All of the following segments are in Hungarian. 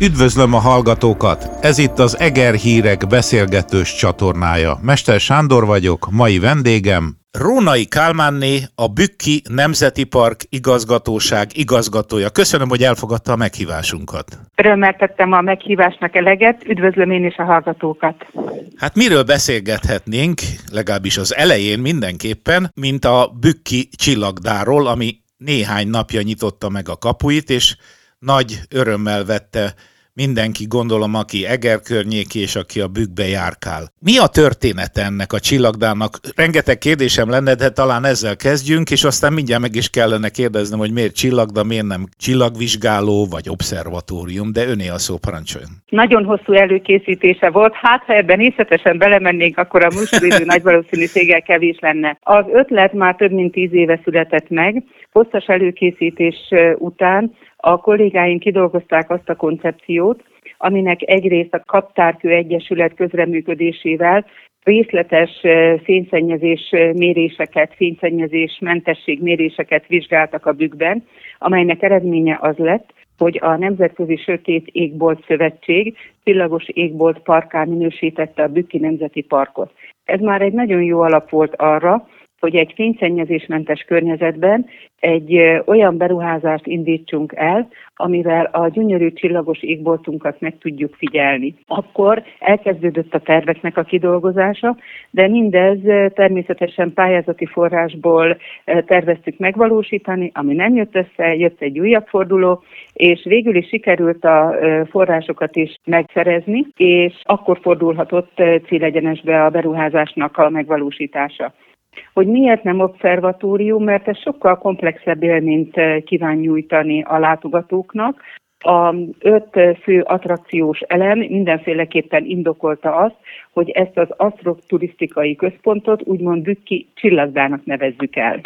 Üdvözlöm a hallgatókat! Ez itt az Eger Hírek beszélgetős csatornája. Mester Sándor vagyok, mai vendégem Rónai Kálmánné, a Bükki Nemzeti Park igazgatóság igazgatója. Köszönöm, hogy elfogadta a meghívásunkat. Örömmel tettem a meghívásnak eleget, üdvözlöm én is a hallgatókat. Hát miről beszélgethetnénk, legalábbis az elején mindenképpen, mint a Bükki csillagdáról, ami néhány napja nyitotta meg a kapuit, és nagy örömmel vette mindenki, gondolom, aki Eger környéki, és aki a bükkbe járkál. Mi a történet ennek a csillagdának? Rengeteg kérdésem lenne, de talán ezzel kezdjünk, és aztán mindjárt meg is kellene kérdeznem, hogy miért csillagda, miért nem csillagvizsgáló vagy obszervatórium, de öné a szó parancsoljon. Nagyon hosszú előkészítése volt, hát ha ebben részletesen belemennénk, akkor a műsoridő nagy valószínűséggel kevés lenne. Az ötlet már több mint tíz éve született meg, hosszas előkészítés után a kollégáink kidolgozták azt a koncepciót, aminek egyrészt a Kaptárkő Egyesület közreműködésével részletes fényszennyezés méréseket, fényszennyezés mentesség méréseket vizsgáltak a bükkben, amelynek eredménye az lett, hogy a Nemzetközi Sötét Égbolt Szövetség Csillagos Égbolt parkán minősítette a Bükki Nemzeti Parkot. Ez már egy nagyon jó alap volt arra, hogy egy fényszennyezésmentes környezetben egy olyan beruházást indítsunk el, amivel a gyönyörű csillagos égboltunkat meg tudjuk figyelni. Akkor elkezdődött a terveknek a kidolgozása, de mindez természetesen pályázati forrásból terveztük megvalósítani, ami nem jött össze, jött egy újabb forduló, és végül is sikerült a forrásokat is megszerezni, és akkor fordulhatott célegyenesbe a beruházásnak a megvalósítása hogy miért nem obszervatórium, mert ez sokkal komplexebb élményt eh, kíván nyújtani a látogatóknak. A öt fő attrakciós elem mindenféleképpen indokolta azt, hogy ezt az asztroturisztikai központot úgymond Bükki csillagdának nevezzük el.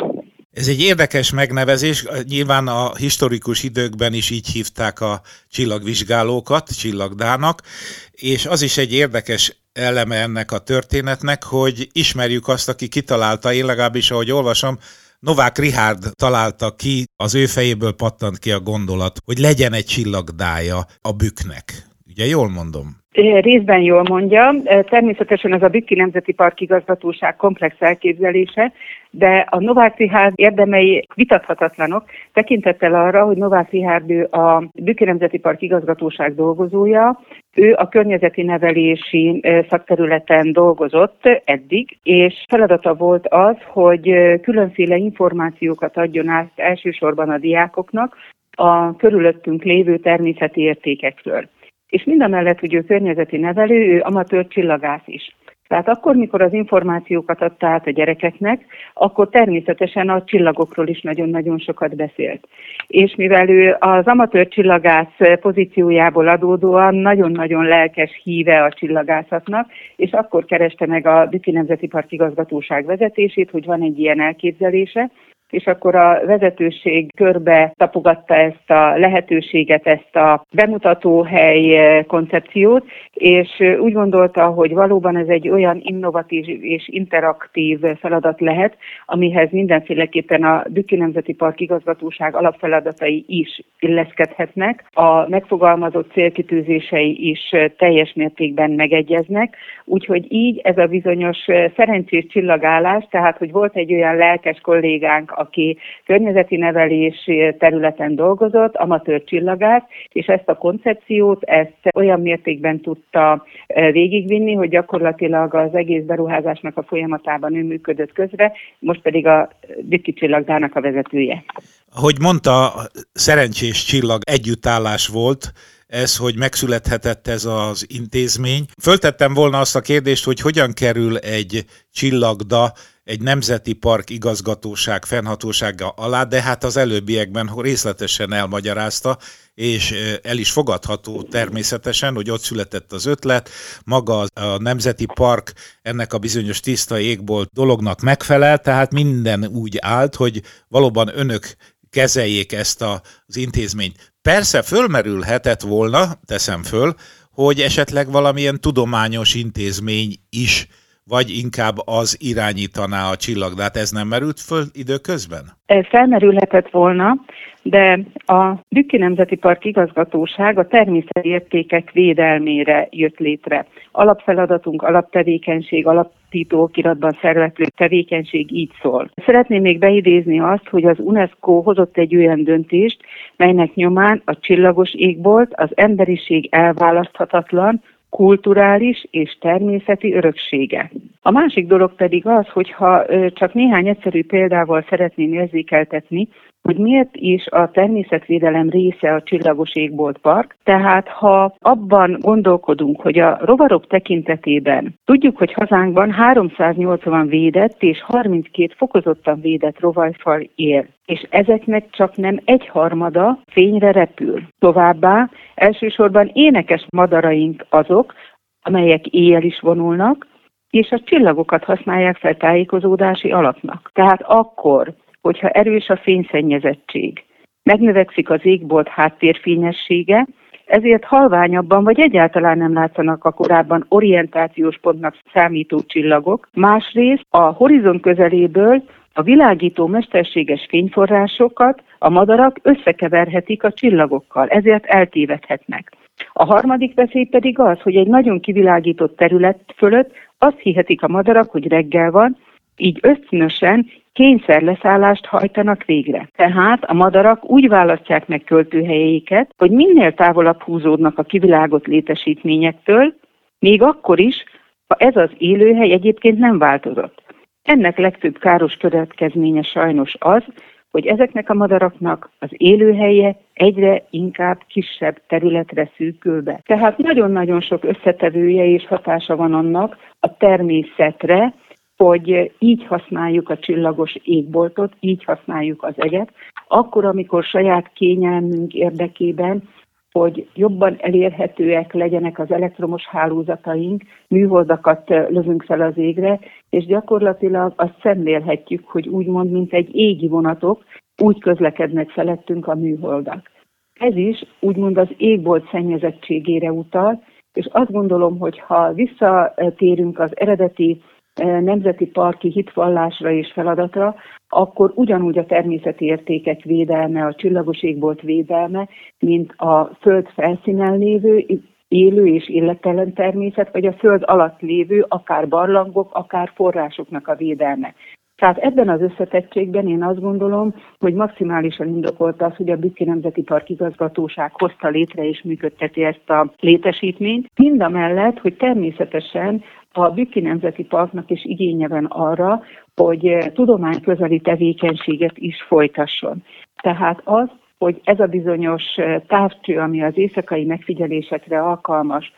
Ez egy érdekes megnevezés, nyilván a historikus időkben is így hívták a csillagvizsgálókat, csillagdának, és az is egy érdekes eleme ennek a történetnek, hogy ismerjük azt, aki kitalálta, én legalábbis, ahogy olvasom, Novák Rihárd találta ki, az ő fejéből pattant ki a gondolat, hogy legyen egy csillagdája a büknek. Ugye jól mondom? Részben jól mondja. Természetesen ez a Bükki Nemzeti Park igazgatóság komplex elképzelése, de a Novák Rihárd érdemei vitathatatlanok, tekintettel arra, hogy Novák Rihárd ő a Bükki Nemzeti Park igazgatóság dolgozója, ő a környezeti nevelési szakterületen dolgozott eddig, és feladata volt az, hogy különféle információkat adjon át elsősorban a diákoknak a körülöttünk lévő természeti értékekről és mindamellett, hogy ő környezeti nevelő, ő amatőr csillagász is. Tehát akkor, mikor az információkat adta át a gyerekeknek, akkor természetesen a csillagokról is nagyon-nagyon sokat beszélt. És mivel ő az amatőr csillagász pozíciójából adódóan nagyon-nagyon lelkes híve a csillagászatnak, és akkor kereste meg a Büki Nemzeti Park igazgatóság vezetését, hogy van egy ilyen elképzelése, és akkor a vezetőség körbe tapogatta ezt a lehetőséget, ezt a bemutatóhely eh, koncepciót, és úgy gondolta, hogy valóban ez egy olyan innovatív és interaktív feladat lehet, amihez mindenféleképpen a Bükki Nemzeti Park igazgatóság alapfeladatai is illeszkedhetnek, a megfogalmazott célkitűzései is teljes mértékben megegyeznek, úgyhogy így ez a bizonyos szerencsés csillagállás, tehát hogy volt egy olyan lelkes kollégánk, aki környezeti nevelés területen dolgozott, amatőr csillagász, és ezt a koncepciót, ezt olyan mértékben tudta e, végigvinni, hogy gyakorlatilag az egész beruházásnak a folyamatában ő működött közre, most pedig a Dükki csillagdának a vezetője. Ahogy mondta, szerencsés csillag együttállás volt, ez, hogy megszülethetett ez az intézmény. Föltettem volna azt a kérdést, hogy hogyan kerül egy csillagda egy nemzeti park igazgatóság fennhatósága alá, de hát az előbbiekben részletesen elmagyarázta, és el is fogadható természetesen, hogy ott született az ötlet, maga a nemzeti park ennek a bizonyos tiszta égbolt dolognak megfelel, tehát minden úgy állt, hogy valóban önök kezeljék ezt az intézményt. Persze fölmerülhetett volna, teszem föl, hogy esetleg valamilyen tudományos intézmény is vagy inkább az irányítaná a csillagdát. Ez nem merült föl időközben? Felmerülhetett volna, de a Bükki Nemzeti Park igazgatóság a természeti értékek védelmére jött létre. Alapfeladatunk, alaptevékenység, alapító okiratban szerveplő tevékenység így szól. Szeretném még beidézni azt, hogy az UNESCO hozott egy olyan döntést, melynek nyomán a csillagos égbolt az emberiség elválaszthatatlan, kulturális és természeti öröksége. A másik dolog pedig az, hogyha csak néhány egyszerű példával szeretném érzékeltetni, hogy miért is a természetvédelem része a Csillagos Égbolt Park. Tehát ha abban gondolkodunk, hogy a rovarok tekintetében tudjuk, hogy hazánkban 380 védett és 32 fokozottan védett rovarfal él, és ezeknek csak nem egyharmada fényre repül. Továbbá elsősorban énekes madaraink azok, amelyek éjjel is vonulnak, és a csillagokat használják fel tájékozódási alapnak. Tehát akkor, hogyha erős a fényszennyezettség, megnövekszik az égbolt háttérfényessége, ezért halványabban vagy egyáltalán nem látszanak a korábban orientációs pontnak számító csillagok. Másrészt a horizont közeléből a világító mesterséges fényforrásokat a madarak összekeverhetik a csillagokkal, ezért eltévedhetnek. A harmadik veszély pedig az, hogy egy nagyon kivilágított terület fölött azt hihetik a madarak, hogy reggel van, így ösztönösen kényszerleszállást hajtanak végre. Tehát a madarak úgy választják meg költőhelyeiket, hogy minél távolabb húzódnak a kivilágott létesítményektől, még akkor is, ha ez az élőhely egyébként nem változott. Ennek legfőbb káros következménye sajnos az, hogy ezeknek a madaraknak az élőhelye egyre inkább kisebb területre szűkül be. Tehát nagyon-nagyon sok összetevője és hatása van annak a természetre, hogy így használjuk a csillagos égboltot, így használjuk az eget, akkor, amikor saját kényelmünk érdekében, hogy jobban elérhetőek legyenek az elektromos hálózataink, műholdakat lövünk fel az égre, és gyakorlatilag azt szemlélhetjük, hogy úgymond, mint egy égi vonatok, úgy közlekednek felettünk a műholdak. Ez is úgymond az égbolt szennyezettségére utal, és azt gondolom, hogy ha visszatérünk az eredeti nemzeti parki hitvallásra és feladatra, akkor ugyanúgy a természeti értékek védelme, a csillagos égbolt védelme, mint a föld felszínen lévő élő és illettelen természet, vagy a föld alatt lévő akár barlangok, akár forrásoknak a védelme. Tehát ebben az összetettségben én azt gondolom, hogy maximálisan indokolt az, hogy a Bükki Nemzeti Park igazgatóság hozta létre és működteti ezt a létesítményt. Mind a mellett, hogy természetesen a Bükki Nemzeti Parknak is igénye van arra, hogy tudományközeli tevékenységet is folytasson. Tehát az, hogy ez a bizonyos távcső, ami az éjszakai megfigyelésekre alkalmas,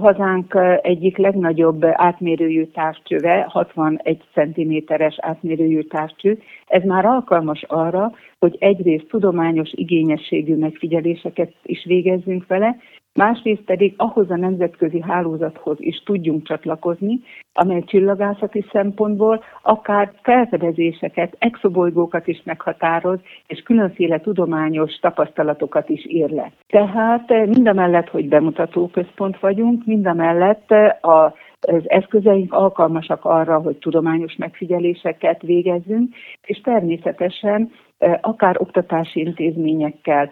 hazánk egyik legnagyobb átmérőjű távcsöve, 61 cm-es átmérőjű távcső. Ez már alkalmas arra, hogy egyrészt tudományos igényességű megfigyeléseket is végezzünk vele, másrészt pedig ahhoz a nemzetközi hálózathoz is tudjunk csatlakozni, amely csillagászati szempontból akár felfedezéseket, exobolygókat is meghatároz, és különféle tudományos tapasztalatokat is ír le. Tehát eh, mindamellett, hogy bemutató központ vagyunk, mindamellett eh, a az eszközeink alkalmasak arra, hogy tudományos megfigyeléseket végezzünk, és természetesen eh, akár oktatási intézményekkel,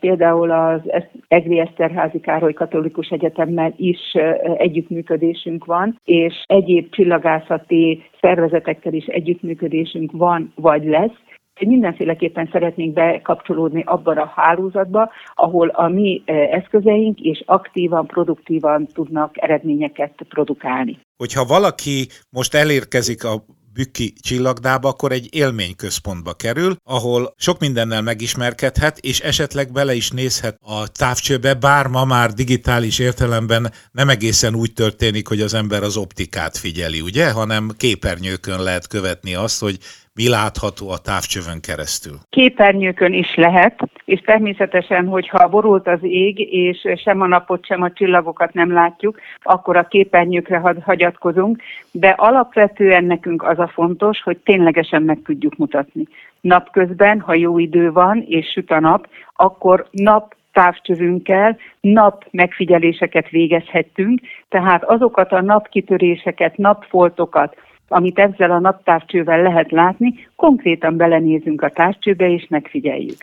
Például az Egri Eszterházi Károly Katolikus Egyetemmel is együttműködésünk van, és egyéb csillagászati szervezetekkel is együttműködésünk van, vagy lesz, mindenféleképpen szeretnénk bekapcsolódni abban a hálózatba, ahol a mi eszközeink és aktívan, produktívan tudnak eredményeket produkálni. Hogyha valaki most elérkezik a Bükki csillagdába, akkor egy élményközpontba kerül, ahol sok mindennel megismerkedhet, és esetleg bele is nézhet a távcsőbe, bár ma már digitális értelemben nem egészen úgy történik, hogy az ember az optikát figyeli, ugye, hanem képernyőkön lehet követni azt, hogy mi látható a távcsövön keresztül? Képernyőkön is lehet, és természetesen, hogyha borult az ég, és sem a napot, sem a csillagokat nem látjuk, akkor a képernyőkre hagyatkozunk, de alapvetően nekünk az a fontos, hogy ténylegesen meg tudjuk mutatni. Napközben, ha jó idő van, és süt a nap, akkor nap távcsövünkkel nap megfigyeléseket végezhettünk, tehát azokat a napkitöréseket, napfoltokat, amit ezzel a naptávcsővel lehet látni, konkrétan belenézünk a távcsőbe és megfigyeljük.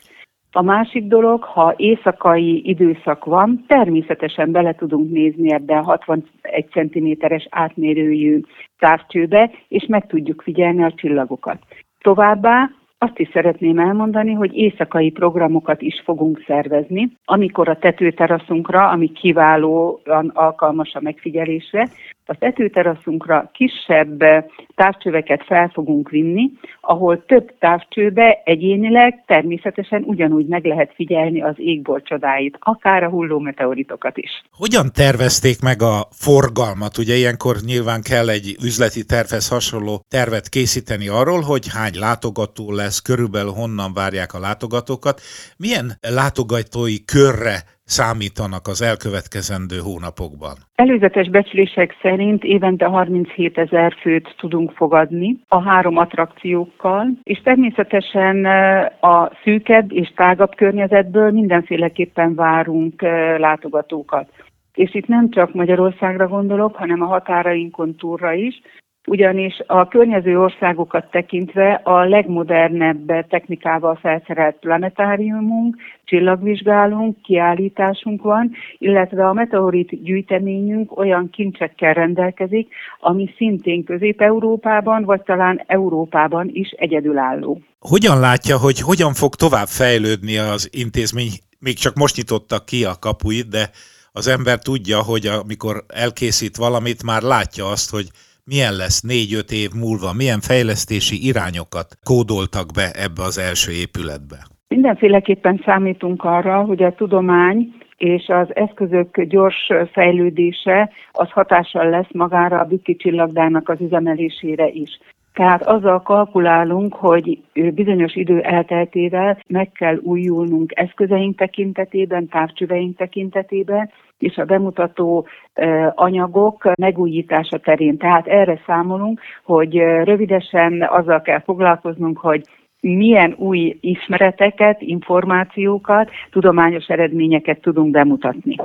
A másik dolog, ha éjszakai időszak van, természetesen bele tudunk nézni ebbe a 61 cm-es átmérőjű távcsőbe, és meg tudjuk figyelni a csillagokat. Továbbá azt is szeretném elmondani, hogy éjszakai programokat is fogunk szervezni, amikor a tetőteraszunkra, ami kiválóan alkalmas a megfigyelésre, a tetőteraszunkra kisebb távcsöveket fel fogunk vinni, ahol több távcsőbe egyénileg természetesen ugyanúgy meg lehet figyelni az égból csodáit, akár a hulló meteoritokat is. Hogyan tervezték meg a forgalmat? Ugye ilyenkor nyilván kell egy üzleti tervhez hasonló tervet készíteni arról, hogy hány látogató lesz, körülbelül honnan várják a látogatókat. Milyen látogatói körre számítanak az elkövetkezendő hónapokban? Előzetes becslések szerint évente 37 ezer főt tudunk fogadni a három attrakciókkal, és természetesen a szűkebb és tágabb környezetből mindenféleképpen várunk látogatókat. És itt nem csak Magyarországra gondolok, hanem a határainkon túlra is, ugyanis a környező országokat tekintve a legmodernebb technikával felszerelt planetáriumunk, csillagvizsgálunk, kiállításunk van, illetve a meteorit gyűjteményünk olyan kincsekkel rendelkezik, ami szintén Közép-Európában, vagy talán Európában is egyedülálló. Hogyan látja, hogy hogyan fog tovább fejlődni az intézmény? Még csak most nyitottak ki a kapuit, de az ember tudja, hogy amikor elkészít valamit, már látja azt, hogy milyen lesz négy-öt év múlva, milyen fejlesztési irányokat kódoltak be ebbe az első épületbe? Mindenféleképpen számítunk arra, hogy a tudomány és az eszközök gyors fejlődése az hatással lesz magára a Bükki csillagdának az üzemelésére is. Tehát azzal kalkulálunk, hogy bizonyos idő elteltével meg kell újulnunk eszközeink tekintetében, távcsöveink tekintetében, és a bemutató anyagok megújítása terén. Tehát erre számolunk, hogy rövidesen azzal kell foglalkoznunk, hogy milyen új ismereteket, információkat, tudományos eredményeket tudunk bemutatni.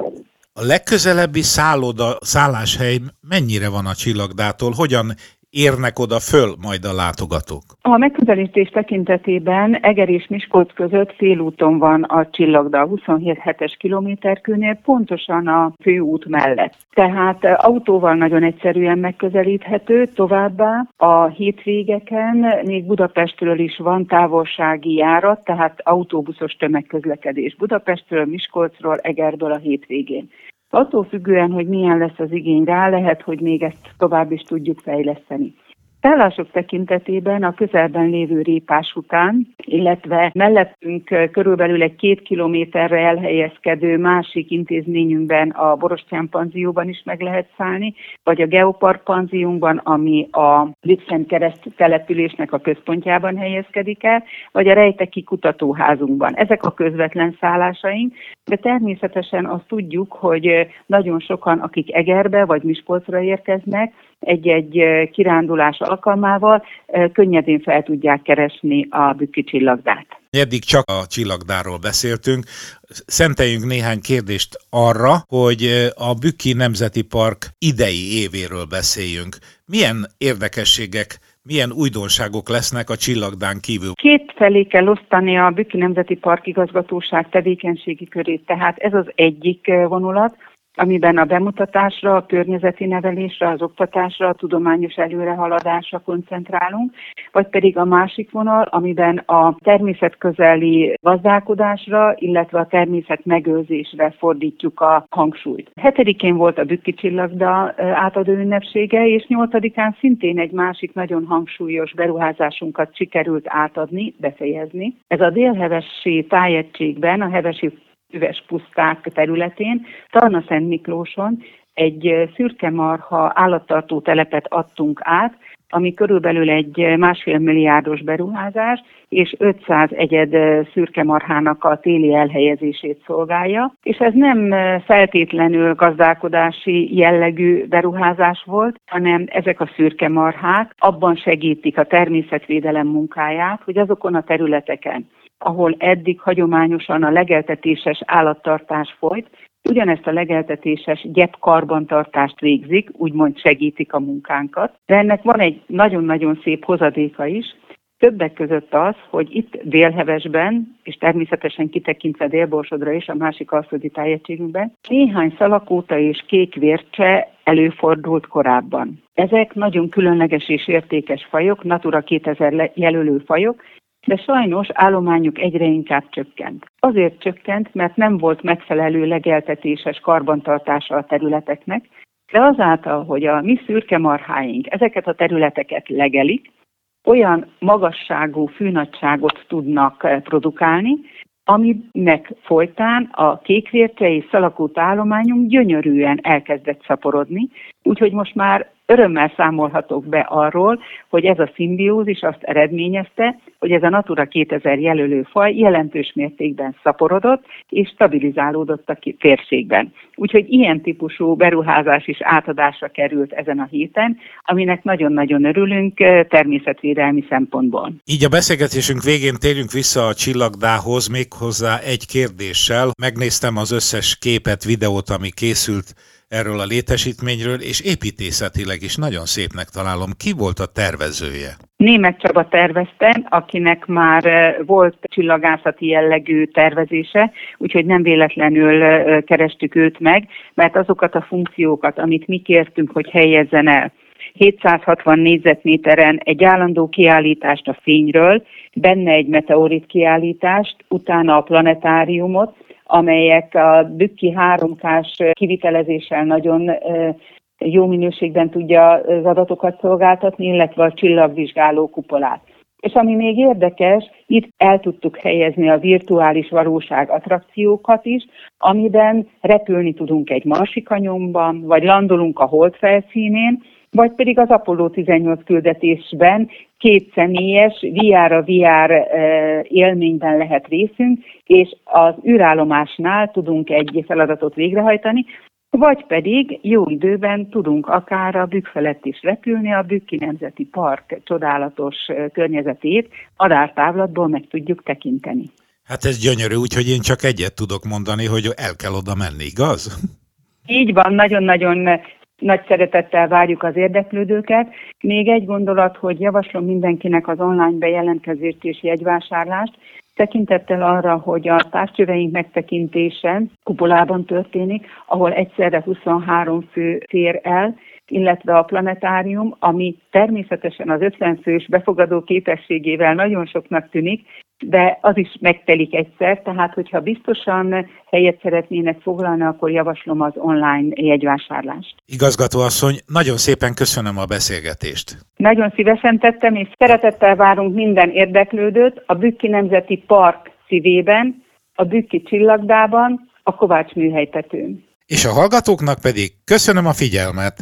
A legközelebbi szálloda, szálláshely mennyire van a csillagdától? Hogyan érnek oda föl majd a látogatók? A megközelítés tekintetében Eger és Miskolc között félúton van a csillagda, 27 hetes kilométerkőnél, pontosan a főút mellett. Tehát autóval nagyon egyszerűen megközelíthető, továbbá a hétvégeken még Budapestről is van távolsági járat, tehát autóbuszos tömegközlekedés Budapestről, Miskolcról, Egerből a hétvégén. Attól függően, hogy milyen lesz az igény rá, lehet, hogy még ezt tovább is tudjuk fejleszteni. Szállások tekintetében a közelben lévő répás után, illetve mellettünk körülbelül egy két kilométerre elhelyezkedő másik intézményünkben, a Borostyán panzióban is meg lehet szállni, vagy a Geopark panziónkban, ami a Lützen kereszt településnek a központjában helyezkedik el, vagy a Rejteki kutatóházunkban. Ezek a közvetlen szállásaink, de természetesen azt tudjuk, hogy nagyon sokan, akik Egerbe vagy Miskolcra érkeznek, egy-egy kirándulás alkalmával könnyedén fel tudják keresni a bükki csillagdát. Eddig csak a csillagdáról beszéltünk. Szenteljünk néhány kérdést arra, hogy a Bükki Nemzeti Park idei évéről beszéljünk. Milyen érdekességek milyen újdonságok lesznek a csillagdán kívül? Két felé kell osztani a Bükki Nemzeti Park igazgatóság tevékenységi körét, tehát ez az egyik vonulat amiben a bemutatásra, a környezeti nevelésre, az oktatásra, a tudományos előrehaladásra koncentrálunk, vagy pedig a másik vonal, amiben a természetközeli gazdálkodásra, illetve a természet megőrzésre fordítjuk a hangsúlyt. Hetedikén volt a Bükki Csillagda átadó ünnepsége, és nyolcadikán szintén egy másik nagyon hangsúlyos beruházásunkat sikerült átadni, befejezni. Ez a délhevesi tájegységben, a hevesi üves puszták területén, Tarna Szent Miklóson egy szürke marha állattartó telepet adtunk át, ami körülbelül egy másfél milliárdos beruházás, és 500 egyed szürke marhának a téli elhelyezését szolgálja. És ez nem feltétlenül gazdálkodási jellegű beruházás volt, hanem ezek a szürke marhák abban segítik a természetvédelem munkáját, hogy azokon a területeken, ahol eddig hagyományosan a legeltetéses állattartás folyt, ugyanezt a legeltetéses gyepkarbantartást végzik, úgymond segítik a munkánkat. De ennek van egy nagyon-nagyon szép hozadéka is, Többek között az, hogy itt Délhevesben, és természetesen kitekintve Délborsodra is, a másik alföldi tájegységünkben, néhány szalakóta és kékvércse előfordult korábban. Ezek nagyon különleges és értékes fajok, Natura 2000 jelölő fajok, de sajnos állományuk egyre inkább csökkent. Azért csökkent, mert nem volt megfelelő legeltetéses karbantartása a területeknek, de azáltal, hogy a mi szürke marháink ezeket a területeket legelik, olyan magasságú fűnagyságot tudnak eh, produkálni, aminek folytán a kékvérte és szalakút állományunk gyönyörűen elkezdett szaporodni, úgyhogy most már örömmel számolhatok be arról, hogy ez a szimbiózis azt eredményezte, hogy ez a Natura 2000 jelölő faj jelentős mértékben szaporodott és stabilizálódott a térségben. Úgyhogy ilyen típusú beruházás is átadásra került ezen a héten, aminek nagyon-nagyon örülünk eh, természetvédelmi szempontból. Így a beszélgetésünk végén térjünk vissza a csillagdához, méghozzá egy kérdéssel. Megnéztem az összes képet, videót, ami készült erről a létesítményről, és építészetileg is nagyon szépnek találom. Ki volt a tervezője? Német Csaba tervezte, akinek már volt csillagászati jellegű tervezése, úgyhogy nem véletlenül kerestük őt meg, mert azokat a funkciókat, amit mi kértünk, hogy helyezzen el, 760 négyzetméteren egy állandó kiállítást a fényről, benne egy meteorit kiállítást, utána a planetáriumot, amelyek a bükki 3K-s kivitelezéssel nagyon jó minőségben tudja az adatokat szolgáltatni, illetve a csillagvizsgáló kupolát. És ami még érdekes, itt el tudtuk helyezni a virtuális valóság attrakciókat is, amiben repülni tudunk egy marsikanyomban, vagy landolunk a hold felszínén, vagy pedig az Apollo 18 küldetésben két személyes VR VR élményben lehet részünk, és az űrállomásnál tudunk egy feladatot végrehajtani, vagy pedig jó időben tudunk akár a bükk felett is repülni, a Bükki Nemzeti Park csodálatos környezetét adártávlatból meg tudjuk tekinteni. Hát ez gyönyörű, úgyhogy én csak egyet tudok mondani, hogy el kell oda menni, igaz? Így van, nagyon-nagyon nagy szeretettel várjuk az érdeklődőket. Még egy gondolat, hogy javaslom mindenkinek az online bejelentkezést és jegyvásárlást, tekintettel arra, hogy a tárcsöveink megtekintése kupolában történik, ahol egyszerre 23 fő fér el, illetve a planetárium, ami természetesen az 50 fős befogadó képességével nagyon soknak tűnik, de az is megtelik egyszer, tehát hogyha biztosan helyet szeretnének foglalni, akkor javaslom az online jegyvásárlást. Igazgató asszony, nagyon szépen köszönöm a beszélgetést. Nagyon szívesen tettem, és szeretettel várunk minden érdeklődőt a Bükki Nemzeti Park szívében, a Bükki Csillagdában, a Kovács műhelytetőn. És a hallgatóknak pedig köszönöm a figyelmet!